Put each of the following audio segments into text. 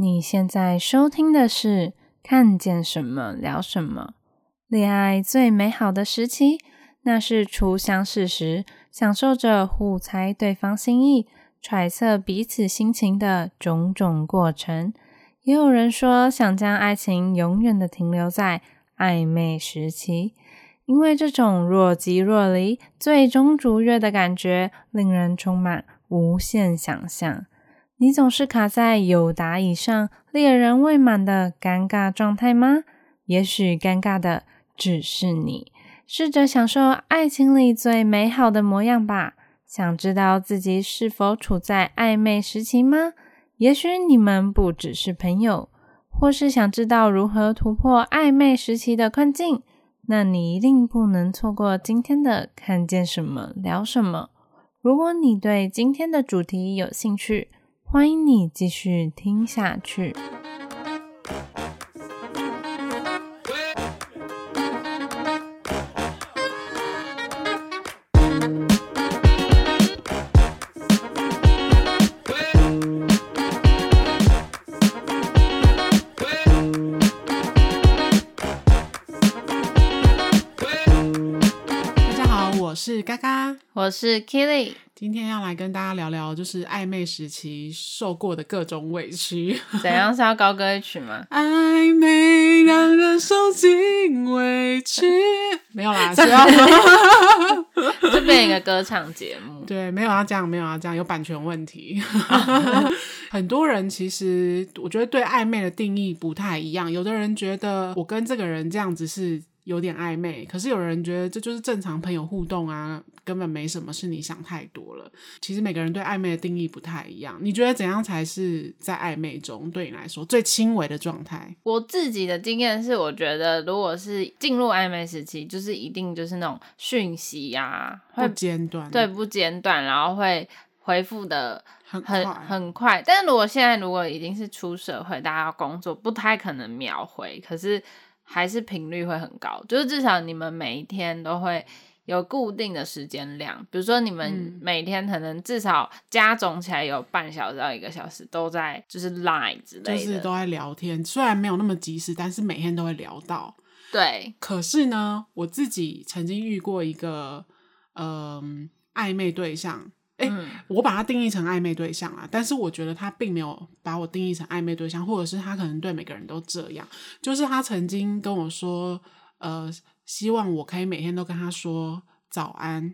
你现在收听的是看见什么聊什么。恋爱最美好的时期，那是初相识时，享受着互猜对方心意、揣测彼此心情的种种过程。也有人说，想将爱情永远的停留在暧昧时期，因为这种若即若离、最终逐月的感觉，令人充满无限想象。你总是卡在友达以上、恋人未满的尴尬状态吗？也许尴尬的只是你。试着享受爱情里最美好的模样吧。想知道自己是否处在暧昧时期吗？也许你们不只是朋友，或是想知道如何突破暧昧时期的困境，那你一定不能错过今天的看见什么聊什么。如果你对今天的主题有兴趣，欢迎你继续听下去。我是 Killy。今天要来跟大家聊聊，就是暧昧时期受过的各种委屈。怎样是要高歌一曲吗？暧昧让人受尽委屈，没有啦，是要这变一个歌唱节目。对，没有要这样，没有要这样，有版权问题。很多人其实，我觉得对暧昧的定义不太一样。有的人觉得我跟这个人这样子是。有点暧昧，可是有人觉得这就是正常朋友互动啊，根本没什么，是你想太多了。其实每个人对暧昧的定义不太一样。你觉得怎样才是在暧昧中对你来说最轻微的状态？我自己的经验是，我觉得如果是进入暧昧时期，就是一定就是那种讯息呀、啊，会不间断，对，不间断，然后会回复的很很快。但是如果现在如果已经是出社会，大家要工作，不太可能秒回，可是。还是频率会很高，就是至少你们每一天都会有固定的时间量，比如说你们每天可能至少加总起来有半小时到一个小时都在就是 Line 之类的，就是都在聊天，虽然没有那么及时，但是每天都会聊到。对，可是呢，我自己曾经遇过一个嗯、呃、暧昧对象。哎、欸，我把它定义成暧昧对象啊，但是我觉得他并没有把我定义成暧昧对象，或者是他可能对每个人都这样。就是他曾经跟我说，呃，希望我可以每天都跟他说早安，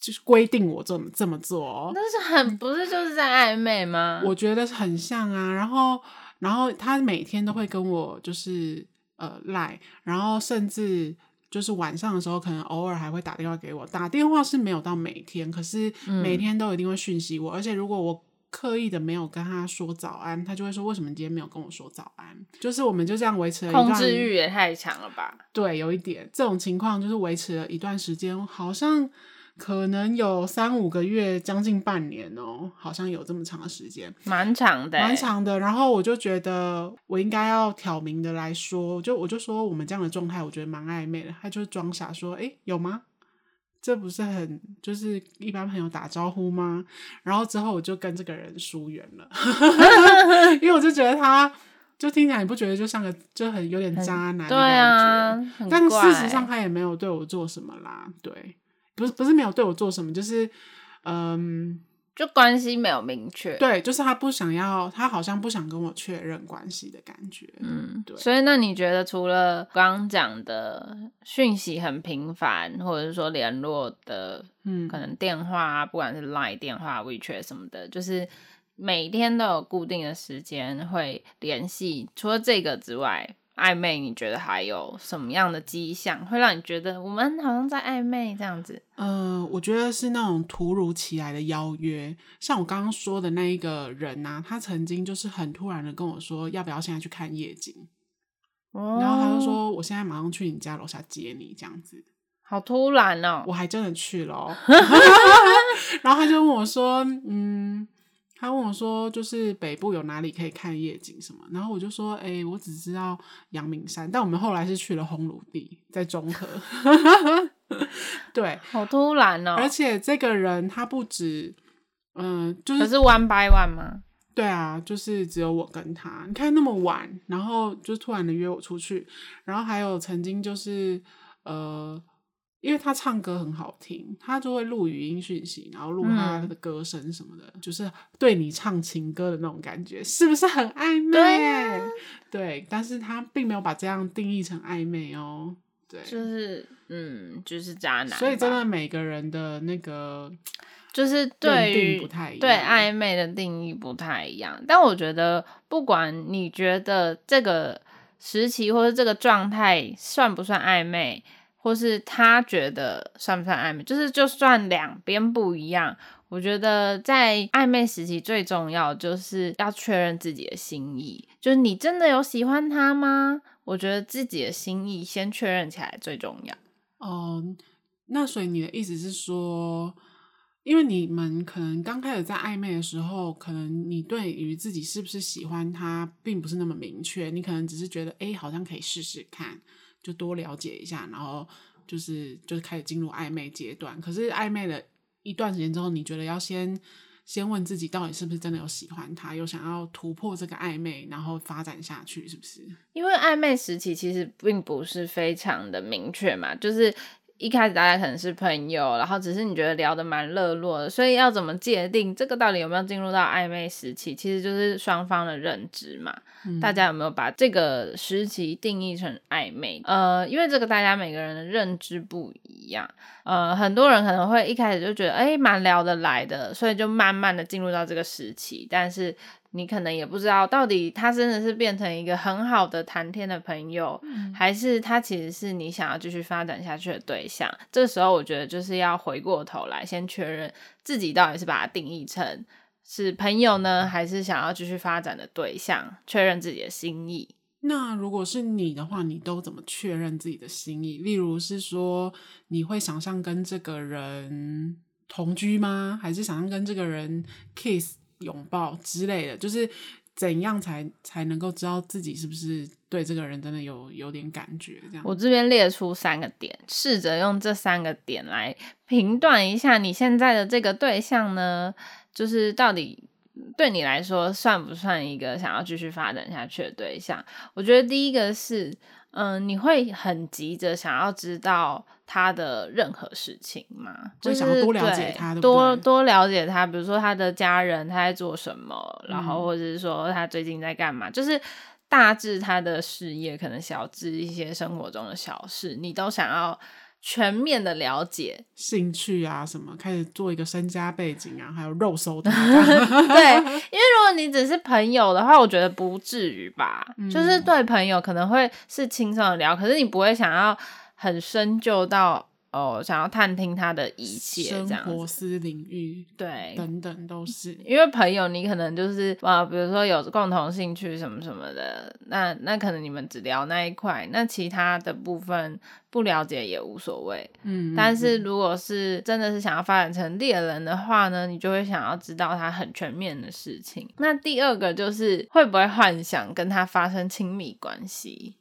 就是规定我这么这么做哦。但是很不是就是在暧昧吗？我觉得很像啊。然后，然后他每天都会跟我就是呃赖，然后甚至。就是晚上的时候，可能偶尔还会打电话给我。打电话是没有到每天，可是每天都一定会讯息我。嗯、而且如果我刻意的没有跟他说早安，他就会说：“为什么今天没有跟我说早安？”就是我们就这样维持了一段。控制欲也太强了吧？对，有一点这种情况，就是维持了一段时间，好像。可能有三五个月，将近半年哦，好像有这么长的时间，蛮长的，蛮长的。然后我就觉得我应该要挑明的来说，就我就说我们这样的状态，我觉得蛮暧昧的。他就装傻说：“诶，有吗？这不是很就是一般朋友打招呼吗？”然后之后我就跟这个人疏远了，因为我就觉得他就听起来你不觉得就像个就很有点渣男？对啊，但事实上他也没有对我做什么啦，对。不是不是没有对我做什么，就是，嗯，就关系没有明确。对，就是他不想要，他好像不想跟我确认关系的感觉。嗯，对。所以那你觉得，除了刚刚讲的讯息很频繁，或者是说联络的，嗯，可能电话，不管是 Line 电话、WeChat 什么的，就是每天都有固定的时间会联系。除了这个之外。暧昧，你觉得还有什么样的迹象会让你觉得我们好像在暧昧这样子？嗯、呃，我觉得是那种突如其来的邀约，像我刚刚说的那一个人呐、啊，他曾经就是很突然的跟我说，要不要现在去看夜景？哦、然后他就说，我现在马上去你家楼下接你，这样子。好突然哦！我还真的去了、哦，然后他就问我说，嗯。他问我说：“就是北部有哪里可以看夜景什么？”然后我就说：“哎、欸，我只知道阳明山，但我们后来是去了烘炉地，在中和。”对，好突然哦！而且这个人他不止，嗯、呃，就是可是 one by one 吗？对啊，就是只有我跟他。你看那么晚，然后就突然的约我出去，然后还有曾经就是呃。因为他唱歌很好听，他就会录语音讯息，然后录他的歌声什么的，嗯、就是对你唱情歌的那种感觉，是不是很暧昧？对，啊、对，但是他并没有把这样定义成暧昧哦。对，就是嗯，就是渣男。所以真的每个人的那个就是对于对暧昧的定义不太一样，但我觉得不管你觉得这个时期或者这个状态算不算暧昧。或是他觉得算不算暧昧，就是就算两边不一样，我觉得在暧昧时期最重要就是要确认自己的心意，就是你真的有喜欢他吗？我觉得自己的心意先确认起来最重要。哦，那所以你的意思是说，因为你们可能刚开始在暧昧的时候，可能你对于自己是不是喜欢他，并不是那么明确，你可能只是觉得，哎，好像可以试试看。就多了解一下，然后就是就是开始进入暧昧阶段。可是暧昧了一段时间之后，你觉得要先先问自己，到底是不是真的有喜欢他，有想要突破这个暧昧，然后发展下去，是不是？因为暧昧时期其实并不是非常的明确嘛，就是。一开始大家可能是朋友，然后只是你觉得聊得蛮热络的，所以要怎么界定这个到底有没有进入到暧昧时期，其实就是双方的认知嘛。嗯、大家有没有把这个时期定义成暧昧？呃，因为这个大家每个人的认知不一样，呃，很多人可能会一开始就觉得哎蛮聊得来的，所以就慢慢的进入到这个时期，但是。你可能也不知道，到底他真的是变成一个很好的谈天的朋友，嗯、还是他其实是你想要继续发展下去的对象。这个时候，我觉得就是要回过头来，先确认自己到底是把它定义成是朋友呢，还是想要继续发展的对象，确认自己的心意。那如果是你的话，你都怎么确认自己的心意？例如是说，你会想象跟这个人同居吗？还是想象跟这个人 kiss？拥抱之类的，就是怎样才才能够知道自己是不是对这个人真的有有点感觉？这样，我这边列出三个点，试着用这三个点来评断一下你现在的这个对象呢，就是到底对你来说算不算一个想要继续发展下去的对象？我觉得第一个是，嗯，你会很急着想要知道。他的任何事情嘛，就是想要多了解他，多多了解他，比如说他的家人他在做什么，嗯、然后或者是说他最近在干嘛，就是大致他的事业，可能小至一些生活中的小事，你都想要全面的了解，兴趣啊什么，开始做一个身家背景啊，还有肉搜的。对，因为如果你只是朋友的话，我觉得不至于吧，嗯、就是对朋友可能会是轻松的聊，可是你不会想要。很深究到哦，想要探听他的一切，这样生活私领域，对，等等都是。因为朋友，你可能就是啊，比如说有共同兴趣什么什么的，那那可能你们只聊那一块，那其他的部分不了解也无所谓。嗯，但是如果是真的是想要发展成恋人的话呢，你就会想要知道他很全面的事情。那第二个就是会不会幻想跟他发生亲密关系？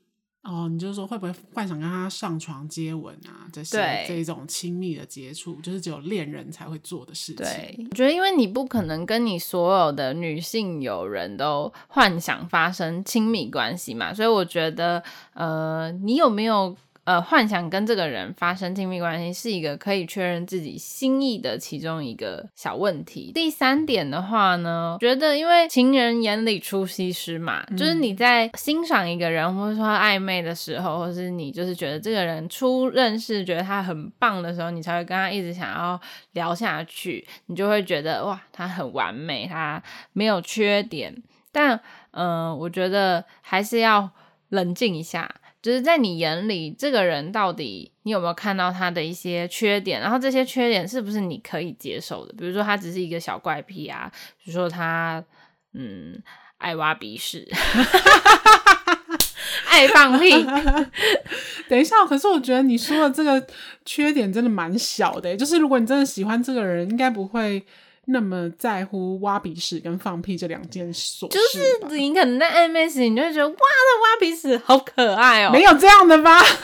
哦，你就是说会不会幻想跟他上床接吻啊？这些对这一种亲密的接触，就是只有恋人才会做的事情。对，我觉得因为你不可能跟你所有的女性友人都幻想发生亲密关系嘛，所以我觉得，呃，你有没有？呃，幻想跟这个人发生亲密关系是一个可以确认自己心意的其中一个小问题。第三点的话呢，觉得因为情人眼里出西施嘛，嗯、就是你在欣赏一个人或者说暧昧的时候，或是你就是觉得这个人初认识觉得他很棒的时候，你才会跟他一直想要聊下去，你就会觉得哇，他很完美，他没有缺点。但嗯、呃，我觉得还是要冷静一下。就是在你眼里，这个人到底你有没有看到他的一些缺点？然后这些缺点是不是你可以接受的？比如说他只是一个小怪癖啊，比如说他嗯爱挖鼻屎，爱放屁。等一下，可是我觉得你说的这个缺点真的蛮小的，就是如果你真的喜欢这个人，应该不会。那么在乎挖鼻屎跟放屁这两件事，就是你可能在暧昧时，你就会觉得哇，那挖鼻屎好可爱哦、喔，没有这样的吧？他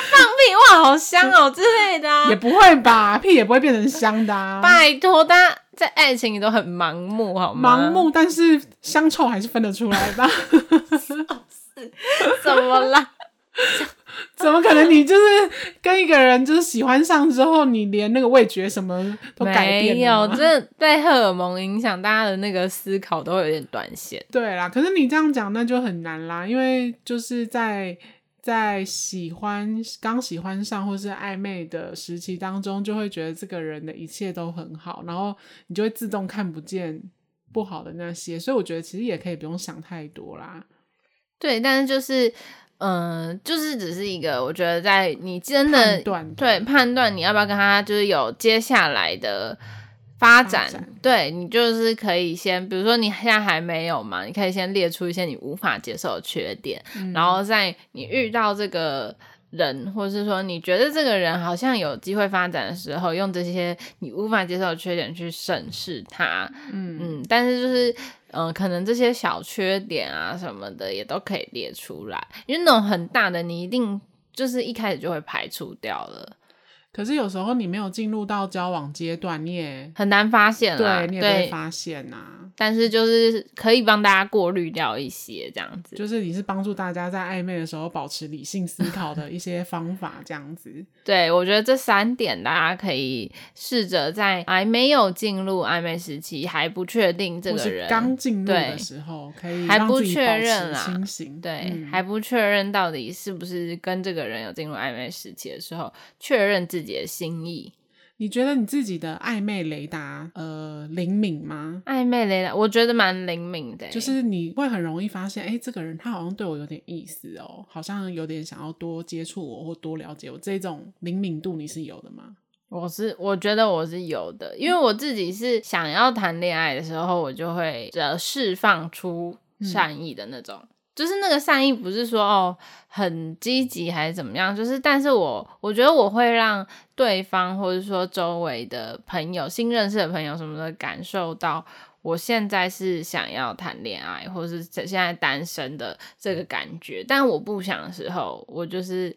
放屁哇，好香哦、喔、之类的、啊，也不会吧？屁也不会变成香的、啊。拜托，大家在爱情里都很盲目，好吗？盲目，但是香臭还是分得出来吧？怎么啦？怎么可能？你就是跟一个人就是喜欢上之后，你连那个味觉什么都改变了？没有，这被荷尔蒙影响，大家的那个思考都会有点断线。对啦，可是你这样讲那就很难啦，因为就是在在喜欢刚喜欢上或是暧昧的时期当中，就会觉得这个人的一切都很好，然后你就会自动看不见不好的那些，所以我觉得其实也可以不用想太多啦。对，但是就是。嗯，就是只是一个，我觉得在你真的对判断你要不要跟他，就是有接下来的发展，发展对你就是可以先，比如说你现在还没有嘛，你可以先列出一些你无法接受的缺点，嗯、然后在你遇到这个人，或是说你觉得这个人好像有机会发展的时候，用这些你无法接受的缺点去审视他，嗯嗯，但是就是。嗯，可能这些小缺点啊什么的也都可以列出来，因为那种很大的你一定就是一开始就会排除掉了。可是有时候你没有进入到交往阶段，你也很难发现啦，对，你也不会发现呐、啊。但是就是可以帮大家过滤掉一些这样子，就是你是帮助大家在暧昧的时候保持理性思考的一些方法这样子。对，我觉得这三点大家可以试着在还没有进入暧昧时期，还不确定这个人刚进入的时候，可以还不确认啦，清醒。对，嗯、还不确认到底是不是跟这个人有进入暧昧时期的时候，确认自己的心意。你觉得你自己的暧昧雷达呃灵敏吗？暧昧雷达，我觉得蛮灵敏的，就是你会很容易发现，哎、欸，这个人他好像对我有点意思哦，好像有点想要多接触我或多了解我，这种灵敏度你是有的吗？我是我觉得我是有的，因为我自己是想要谈恋爱的时候，我就会呃释放出善意的那种。嗯就是那个善意，不是说哦很积极还是怎么样，就是但是我我觉得我会让对方或者说周围的朋友、新认识的朋友什么的感受到我现在是想要谈恋爱，或者是现在单身的这个感觉。但我不想的时候，我就是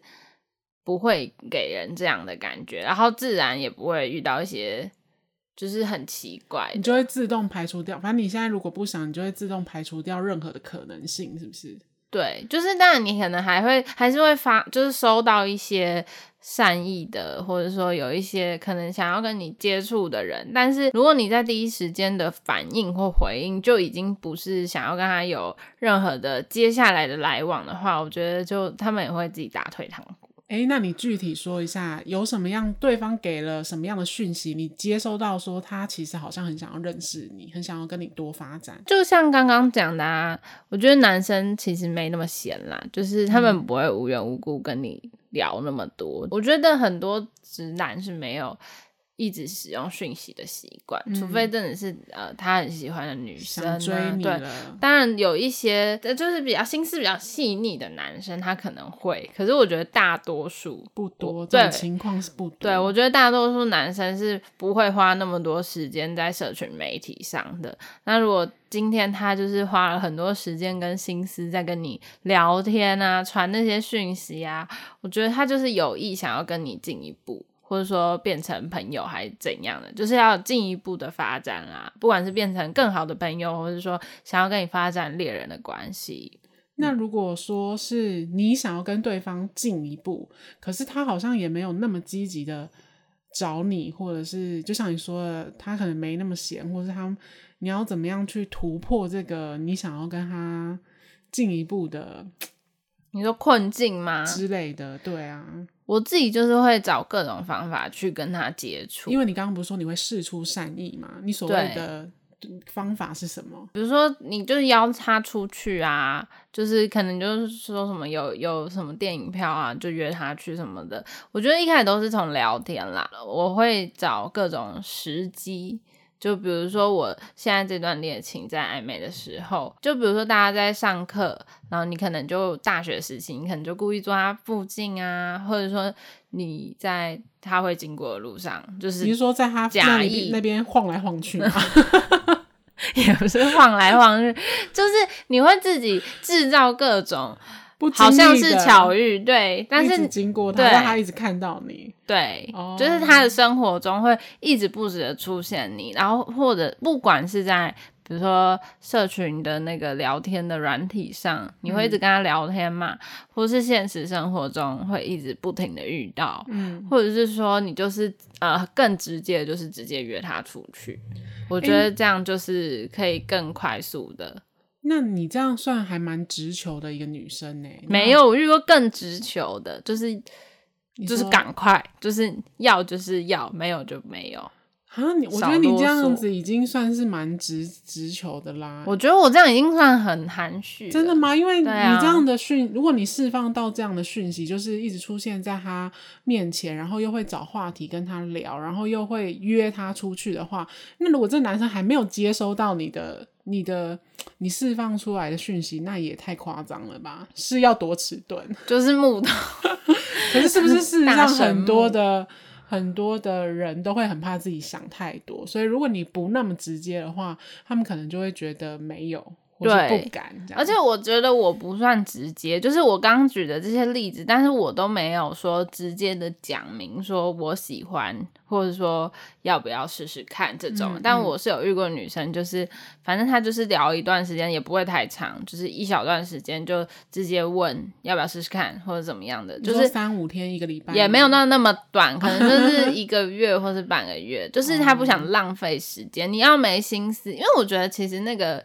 不会给人这样的感觉，然后自然也不会遇到一些。就是很奇怪，你就会自动排除掉。反正你现在如果不想，你就会自动排除掉任何的可能性，是不是？对，就是当然你可能还会还是会发，就是收到一些善意的，或者说有一些可能想要跟你接触的人。但是如果你在第一时间的反应或回应就已经不是想要跟他有任何的接下来的来往的话，我觉得就他们也会自己打退堂鼓。哎，那你具体说一下，有什么样对方给了什么样的讯息，你接收到说他其实好像很想要认识你，很想要跟你多发展。就像刚刚讲的啊，我觉得男生其实没那么闲啦，就是他们不会无缘无故跟你聊那么多。我觉得很多直男是没有。一直使用讯息的习惯，嗯、除非真的是呃他很喜欢的女生、啊，追你对，当然有一些就是比较心思比较细腻的男生，他可能会，可是我觉得大多数不多，对，情况是不多。对，我觉得大多数男生是不会花那么多时间在社群媒体上的。那如果今天他就是花了很多时间跟心思在跟你聊天啊，传那些讯息啊，我觉得他就是有意想要跟你进一步。或者说变成朋友还是怎样的，就是要进一步的发展啊，不管是变成更好的朋友，或者说想要跟你发展恋人的关系。那如果说是你想要跟对方进一步，可是他好像也没有那么积极的找你，或者是就像你说的，他可能没那么闲，或者是他你要怎么样去突破这个你想要跟他进一步的？你说困境吗？之类的，对啊，我自己就是会找各种方法去跟他接触。因为你刚刚不是说你会试出善意吗？你所谓的方法是什么？比如说，你就是邀他出去啊，就是可能就是说什么有有什么电影票啊，就约他去什么的。我觉得一开始都是从聊天啦，我会找各种时机。就比如说，我现在这段恋情在暧昧的时候，就比如说大家在上课，然后你可能就大学时期，你可能就故意坐他附近啊，或者说你在他会经过的路上，就是你是说在他假意那边晃来晃去吗？也不是晃来晃去，就是你会自己制造各种。不好像是巧遇，对，但是经过他，让他一直看到你，对，哦、就是他的生活中会一直不时的出现你，然后或者不管是在。比如说，社群的那个聊天的软体上，你会一直跟他聊天嘛？嗯、或是现实生活中会一直不停的遇到，嗯，或者是说你就是呃更直接，就是直接约他出去。我觉得这样就是可以更快速的。欸、那你这样算还蛮直球的一个女生呢？没有，我遇过更直球的，就是就是赶快，就是要就是要，没有就没有。啊，你我觉得你这样子已经算是蛮直直球的啦。我觉得我这样已经算很含蓄。真的吗？因为你这样的讯，啊、如果你释放到这样的讯息，就是一直出现在他面前，然后又会找话题跟他聊，然后又会约他出去的话，那如果这男生还没有接收到你的、你的、你释放出来的讯息，那也太夸张了吧？是要多迟钝？就是木头。可是是不是事实上很多的？很多的人都会很怕自己想太多，所以如果你不那么直接的话，他们可能就会觉得没有。对，不敢。而且我觉得我不算直接，就是我刚刚举的这些例子，但是我都没有说直接的讲明说我喜欢，或者说要不要试试看这种。嗯、但我是有遇过女生，就是反正她就是聊一段时间，也不会太长，就是一小段时间就直接问要不要试试看，或者怎么样的，就是三五天一个礼拜，也没有那那么短，可能就是 一个月或是半个月，就是她不想浪费时间。你要没心思，因为我觉得其实那个。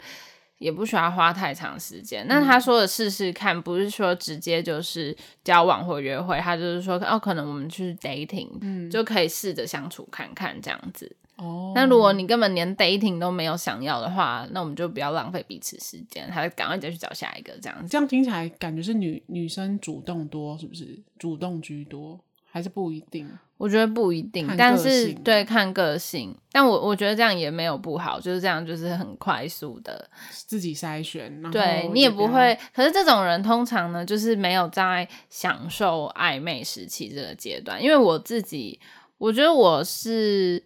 也不需要花太长时间。那他说的试试看，不是说直接就是交往或约会，他就是说哦，可能我们去 dating，嗯，就可以试着相处看看这样子。哦，那如果你根本连 dating 都没有想要的话，那我们就不要浪费彼此时间，还是赶快再去找下一个这样子。这样听起来感觉是女女生主动多，是不是？主动居多，还是不一定？我觉得不一定，但是对看个性，但我我觉得这样也没有不好，就是这样，就是很快速的自己筛选，对你也不会。可是这种人通常呢，就是没有在享受暧昧时期这个阶段，因为我自己，我觉得我是。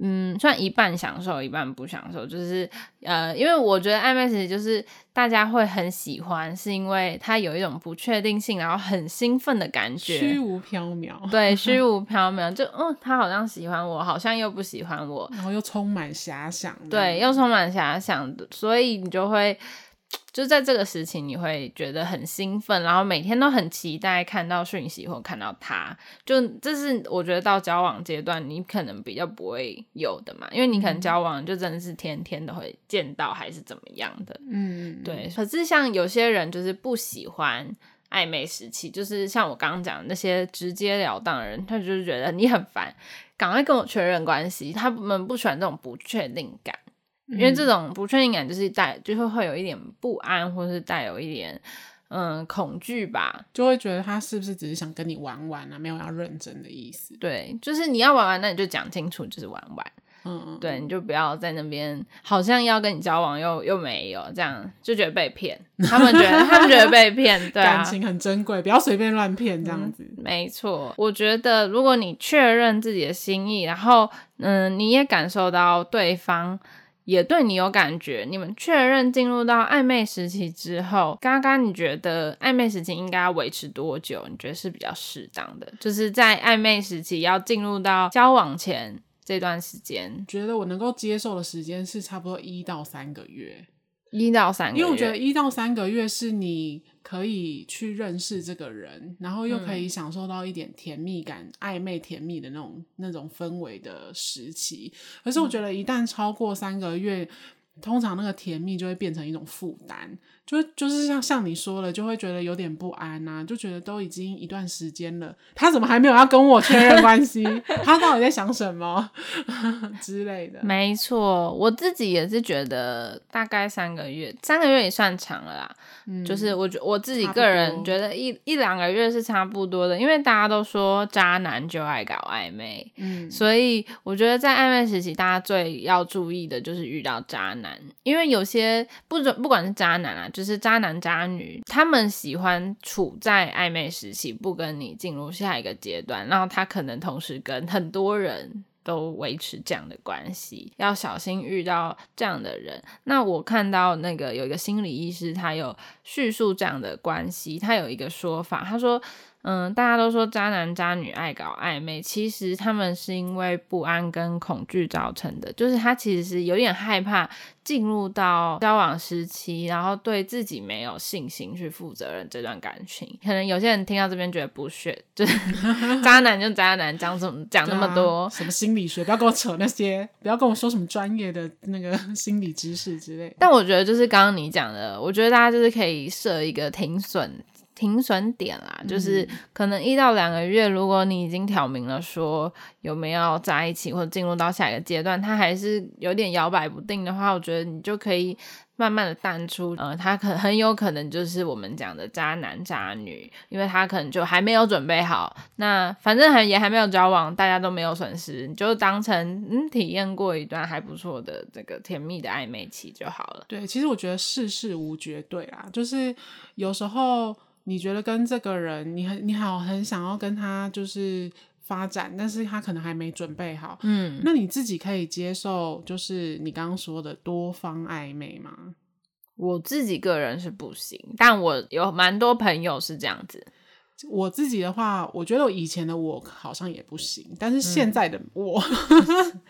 嗯，算一半享受，一半不享受，就是呃，因为我觉得暧昧时期就是大家会很喜欢，是因为它有一种不确定性，然后很兴奋的感觉，虚无缥缈，对，虚无缥缈，就嗯，他好像喜欢我，好像又不喜欢我，然后又充满遐想，对，又充满遐想的，所以你就会。就在这个时期，你会觉得很兴奋，然后每天都很期待看到讯息或看到他。就这是我觉得到交往阶段，你可能比较不会有的嘛，因为你可能交往就真的是天天都会见到，还是怎么样的。嗯，对。可是像有些人就是不喜欢暧昧时期，就是像我刚刚讲的那些直截了当的人，他就是觉得你很烦，赶快跟我确认关系。他们不喜欢这种不确定感。因为这种不确定感就是带，就是会有一点不安，或是带有一点嗯恐惧吧，就会觉得他是不是只是想跟你玩玩啊，没有要认真的意思。对，就是你要玩玩，那你就讲清楚，就是玩玩。嗯嗯，对，你就不要在那边好像要跟你交往又又没有这样，就觉得被骗。他们觉得他们觉得被骗，对啊，感情很珍贵，不要随便乱骗这样子。嗯，没错，我觉得如果你确认自己的心意，然后嗯，你也感受到对方。也对你有感觉，你们确认进入到暧昧时期之后，刚刚你觉得暧昧时期应该要维持多久？你觉得是比较适当的？就是在暧昧时期要进入到交往前这段时间，觉得我能够接受的时间是差不多一到三个月。一到三个月，因为我觉得一到三个月是你可以去认识这个人，然后又可以享受到一点甜蜜感、嗯、暧昧甜蜜的那种那种氛围的时期。可是我觉得一旦超过三个月，嗯、通常那个甜蜜就会变成一种负担。就就是像像你说了，就会觉得有点不安呐、啊，就觉得都已经一段时间了，他怎么还没有要跟我确认关系？他到底在想什么 之类的？没错，我自己也是觉得大概三个月，三个月也算长了啦。嗯，就是我觉我自己个人觉得一一两个月是差不多的，因为大家都说渣男就爱搞暧昧，嗯，所以我觉得在暧昧时期，大家最要注意的就是遇到渣男，因为有些不准不管是渣男啊。就是渣男渣女，他们喜欢处在暧昧时期，不跟你进入下一个阶段，然后他可能同时跟很多人都维持这样的关系，要小心遇到这样的人。那我看到那个有一个心理医师，他有叙述这样的关系，他有一个说法，他说。嗯，大家都说渣男渣女爱搞暧昧，其实他们是因为不安跟恐惧造成的。就是他其实是有点害怕进入到交往时期，然后对自己没有信心去负责任这段感情。可能有些人听到这边觉得不屑，就是 渣男就渣男，讲什么讲那么多、啊、什么心理学，不要跟我扯那些，不要跟我说什么专业的那个 心理知识之类。但我觉得就是刚刚你讲的，我觉得大家就是可以设一个停损。停损点啦，就是可能一到两个月，如果你已经挑明了说有没有在一起或者进入到下一个阶段，他还是有点摇摆不定的话，我觉得你就可以慢慢的淡出。呃，他可很有可能就是我们讲的渣男渣女，因为他可能就还没有准备好。那反正还也还没有交往，大家都没有损失，你就当成嗯体验过一段还不错的这个甜蜜的暧昧期就好了。对，其实我觉得世事无绝对啊，就是有时候。你觉得跟这个人，你很你好很想要跟他就是发展，但是他可能还没准备好，嗯，那你自己可以接受，就是你刚刚说的多方暧昧吗？我自己个人是不行，但我有蛮多朋友是这样子。我自己的话，我觉得我以前的我好像也不行，但是现在的我。嗯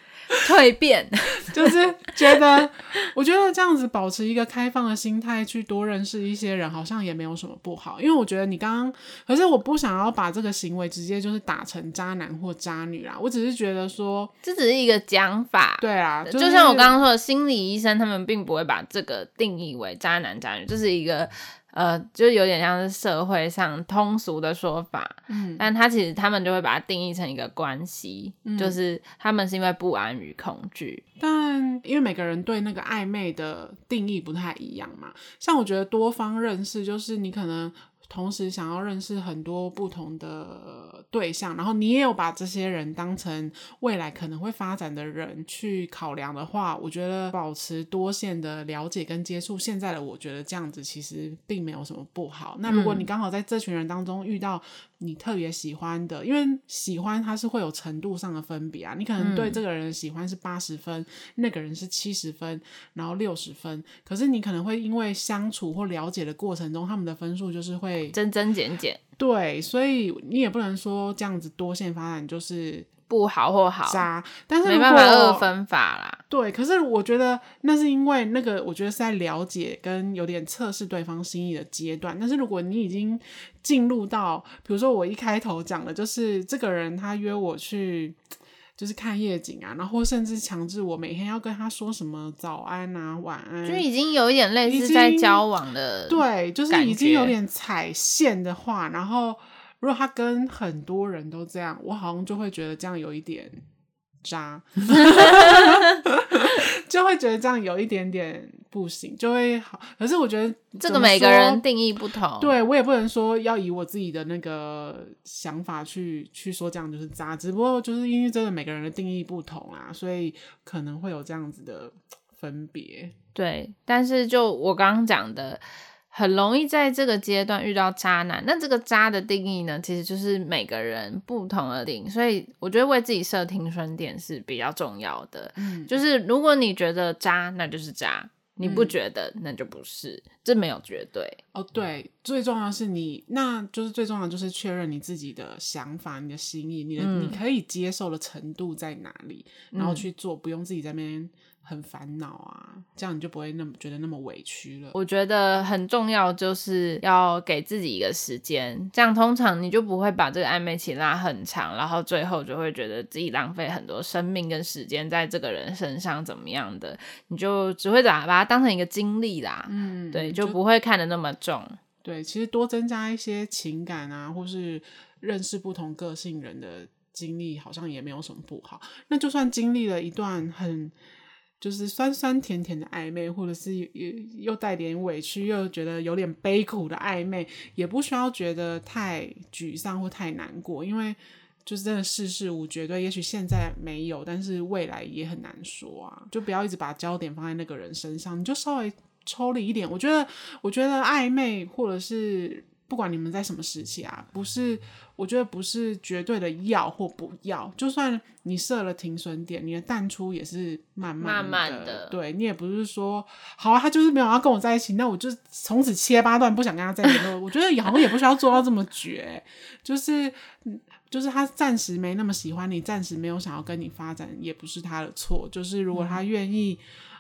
蜕变，就是觉得，我觉得这样子保持一个开放的心态，去多认识一些人，好像也没有什么不好。因为我觉得你刚刚，可是我不想要把这个行为直接就是打成渣男或渣女啦。我只是觉得说，这只是一个讲法。对啊，就是、就像我刚刚说的，心理医生他们并不会把这个定义为渣男渣女，这是一个。呃，就有点像是社会上通俗的说法，嗯，但他其实他们就会把它定义成一个关系，嗯，就是他们是因为不安与恐惧，但因为每个人对那个暧昧的定义不太一样嘛，像我觉得多方认识，就是你可能。同时想要认识很多不同的对象，然后你也有把这些人当成未来可能会发展的人去考量的话，我觉得保持多线的了解跟接触，现在的我觉得这样子其实并没有什么不好。那如果你刚好在这群人当中遇到你特别喜欢的，因为喜欢它是会有程度上的分别啊，你可能对这个人喜欢是八十分，那个人是七十分，然后六十分，可是你可能会因为相处或了解的过程中，他们的分数就是会。增增减减，对，所以你也不能说这样子多线发展就是不好或好渣，但是没办法二分法啦。对，可是我觉得那是因为那个，我觉得是在了解跟有点测试对方心意的阶段。但是如果你已经进入到，比如说我一开头讲的，就是这个人他约我去。就是看夜景啊，然后甚至强制我每天要跟他说什么早安啊、晚安，就已经有一点类似在交往的，对，就是已经有点踩线的话。然后如果他跟很多人都这样，我好像就会觉得这样有一点渣。就会觉得这样有一点点不行，就会好。可是我觉得这个每个人定义不同，对，我也不能说要以我自己的那个想法去去说这样就是渣。只不过就是因为真的每个人的定义不同啊，所以可能会有这样子的分别。对，但是就我刚刚讲的。很容易在这个阶段遇到渣男，那这个渣的定义呢，其实就是每个人不同的定义，所以我觉得为自己设停损点是比较重要的。嗯，就是如果你觉得渣，那就是渣；你不觉得，那就不是。嗯，这没有绝对。哦，对，最重要的是你，那就是最重要的就是确认你自己的想法、你的心意、你的、嗯、你可以接受的程度在哪里，然后去做，不用自己在那边。很烦恼啊，这样你就不会那么觉得那么委屈了。我觉得很重要，就是要给自己一个时间，这样通常你就不会把这个暧昧期拉很长，然后最后就会觉得自己浪费很多生命跟时间在这个人身上，怎么样的，你就只会把把它当成一个经历啦。嗯，对，就不会看得那么重。对，其实多增加一些情感啊，或是认识不同个性人的经历，好像也没有什么不好。那就算经历了一段很。就是酸酸甜甜的暧昧，或者是又又带点委屈，又觉得有点悲苦的暧昧，也不需要觉得太沮丧或太难过，因为就是真的世事无绝对，也许现在没有，但是未来也很难说啊。就不要一直把焦点放在那个人身上，你就稍微抽离一点。我觉得，我觉得暧昧或者是不管你们在什么时期啊，不是，我觉得不是绝对的要或不要。就算你设了停损点，你的淡出也是慢慢的。慢慢的。对，你也不是说，好啊，他就是没有要跟我在一起，那我就从此切八段，不想跟他在一起。我觉得也好像也不需要做到这么绝，就是，就是他暂时没那么喜欢你，暂时没有想要跟你发展，也不是他的错。就是如果他愿意。嗯，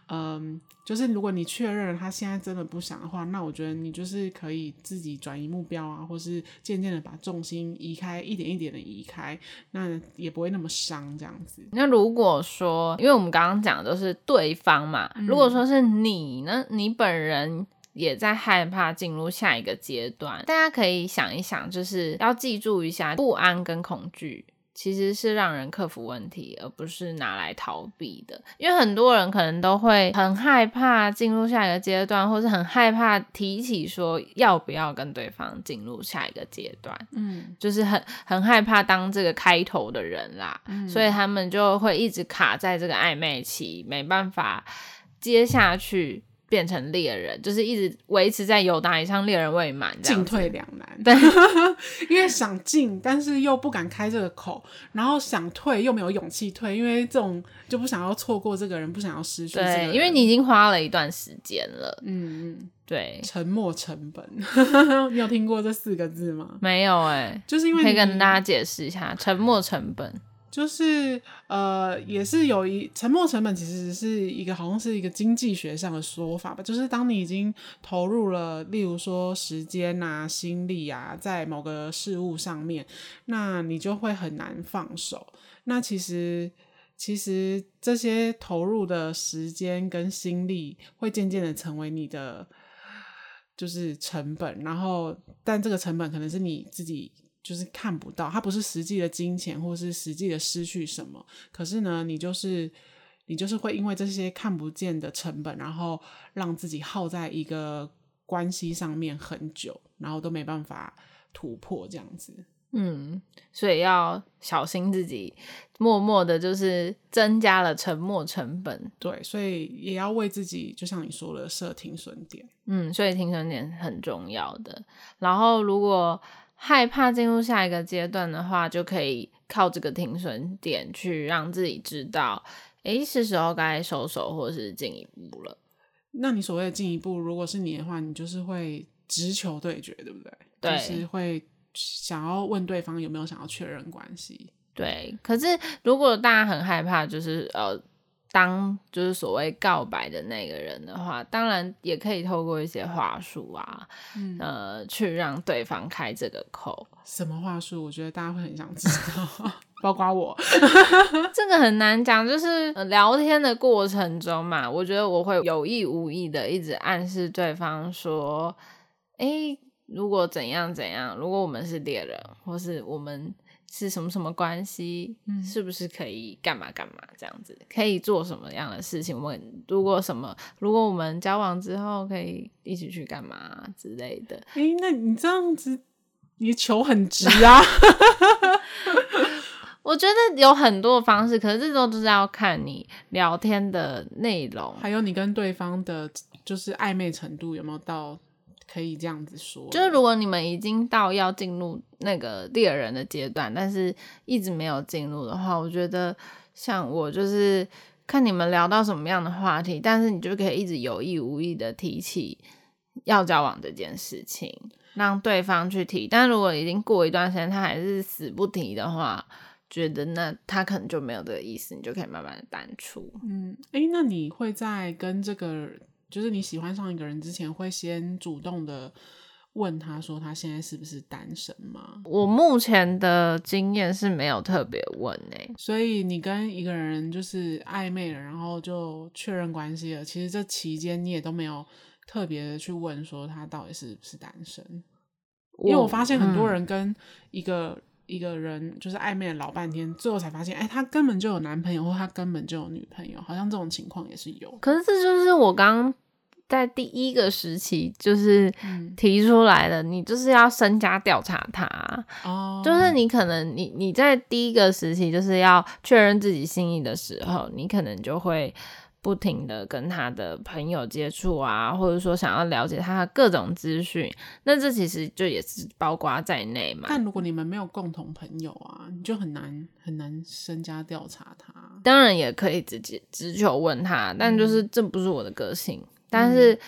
就是如果你确认了他现在真的不想的话，那我觉得你就是可以自己转移目标啊，或是渐渐的把重心移开，一点一点的移开，那也不会那么伤这样子。那如果说，因为我们刚刚讲的都是对方嘛，嗯，如果说是你呢，你本人也在害怕进入下一个阶段，大家可以想一想，就是要记住一下不安跟恐惧。其实是让人克服问题，而不是拿来逃避的。因为很多人可能都会很害怕进入下一个阶段，或是很害怕提起说要不要跟对方进入下一个阶段。嗯，就是很很害怕当这个开头的人啦，嗯，所以他们就会一直卡在这个暧昧期，没办法接下去。变成猎人，就是一直维持在友达以上，猎人未满，进退两难。对，因为想进，但是又不敢开这个口，然后想退又没有勇气退，因为这种就不想要错过这个人，不想要失去。对，因为你已经花了一段时间了。嗯嗯，对，沉没成本，你有听过这四个字吗？没有哎、欸，就是因为可以跟大家解释一下沉没成本。就是呃，也是有一沉没成本，其实是一个好像是一个经济学上的说法吧。就是当你已经投入了，例如说时间啊、心力啊，在某个事物上面，那你就会很难放手。那其实其实这些投入的时间跟心力，会渐渐的成为你的就是成本。然后，但这个成本可能是你自己。就是看不到，它不是实际的金钱，或是实际的失去什么。可是呢，你就是你就是会因为这些看不见的成本，然后让自己耗在一个关系上面很久，然后都没办法突破这样子。嗯，所以要小心自己，默默的就是增加了沉没成本。对，所以也要为自己，就像你说的，设停损点。嗯，所以停损点很重要的。然后如果害怕进入下一个阶段的话，就可以靠这个停损点去让自己知道，诶，是时候该收手或是进一步了。那你所谓的进一步，如果是你的话，你就是会直球对决，对不对？对，就是会想要问对方有没有想要确认关系。对，可是如果大家很害怕，就是呃。当就是所谓告白的那个人的话，当然也可以透过一些话术啊，嗯，呃，去让对方开这个口。什么话术？我觉得大家会很想知道，包括我。这个很难讲，就是聊天的过程中嘛，我觉得我会有意无意的一直暗示对方说，哎，如果怎样怎样，如果我们是猎人，或是我们。是什么什么关系？嗯，是不是可以干嘛干嘛这样子？可以做什么样的事情？我们如果什么，如果我们交往之后可以一起去干嘛之类的？哎、欸，那你这样子，你球很直 啊！我觉得有很多方式，可是这都是要看你聊天的内容，还有你跟对方的，就是暧昧程度有没有到。可以这样子说，就是如果你们已经到要进入那个猎人的阶段，但是一直没有进入的话，我觉得像我就是看你们聊到什么样的话题，但是你就可以一直有意无意的提起要交往这件事情，让对方去提。但如果已经过一段时间，他还是死不提的话，觉得那他可能就没有这个意思，你就可以慢慢的淡出。嗯，诶、欸，那你会在跟这个？就是你喜欢上一个人之前，会先主动的问他说他现在是不是单身吗？我目前的经验是没有特别问诶、欸，所以你跟一个人就是暧昧了，然后就确认关系了。其实这期间你也都没有特别的去问说他到底是不是单身，因为我发现很多人跟一个、嗯、一个人就是暧昧了老半天，最后才发现，哎、欸，他根本就有男朋友，或他根本就有女朋友，好像这种情况也是有。可是这就是我刚。在第一个时期，就是提出来的，嗯、你就是要身家调查他，哦，就是你可能你你在第一个时期就是要确认自己心意的时候，你可能就会不停的跟他的朋友接触啊，或者说想要了解他的各种资讯，那这其实就也是包括在内嘛。但如果你们没有共同朋友啊，你就很难很难深加调查他。当然也可以直接直球问他，但就是这不是我的个性。嗯、但是，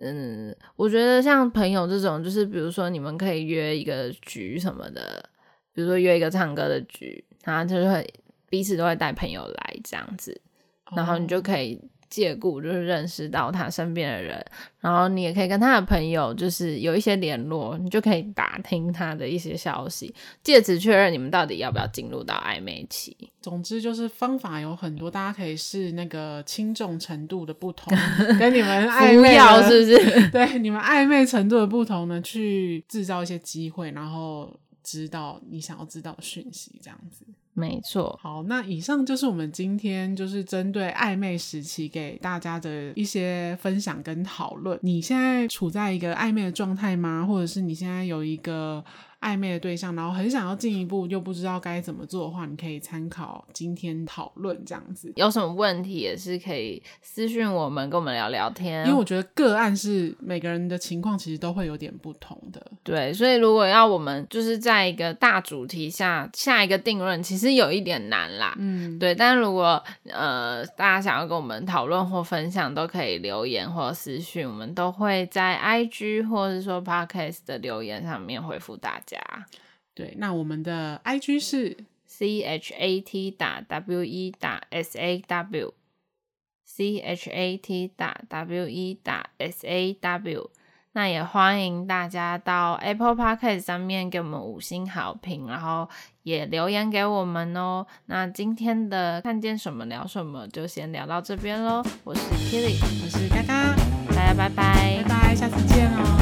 嗯，我觉得像朋友这种，就是比如说你们可以约一个局什么的，比如说约一个唱歌的局，然后就是会彼此都会带朋友来这样子。然后你就可以借故就是认识到他身边的人，然后你也可以跟他的朋友就是有一些联络，你就可以打听他的一些消息，借此确认你们到底要不要进入到暧昧期。总之就是方法有很多，大家可以试那个轻重程度的不同，跟你们暧昧是不是？对，你们暧昧程度的不同呢，去制造一些机会，然后知道你想要知道的讯息，这样子。没错，好，那以上就是我们今天就是针对暧昧时期给大家的一些分享跟讨论。你现在处在一个暧昧的状态吗？或者是你现在有一个？暧昧的对象，然后很想要进一步又不知道该怎么做的话，你可以参考今天讨论这样子。有什么问题也是可以私讯我们，跟我们聊聊天。因为我觉得个案是每个人的情况其实都会有点不同的。对，所以如果要我们就是在一个大主题下下一个定论，其实有一点难啦。嗯，对。但如果呃大家想要跟我们讨论或分享，都可以留言或私讯，我们都会在 IG 或者说 Podcast 的留言上面回复大家。对，那我们的 IG 是 C H A T 打 W E 打 S A W，C H A T 打 W E 打 S A W。那也欢迎大家到 Apple Podcast 上面给我们五星好评，然后也留言给我们哦。那今天的看见什么聊什么就先聊到这边喽。我是 Killy，我是嘎嘎，大家拜拜，拜拜，下次见哦。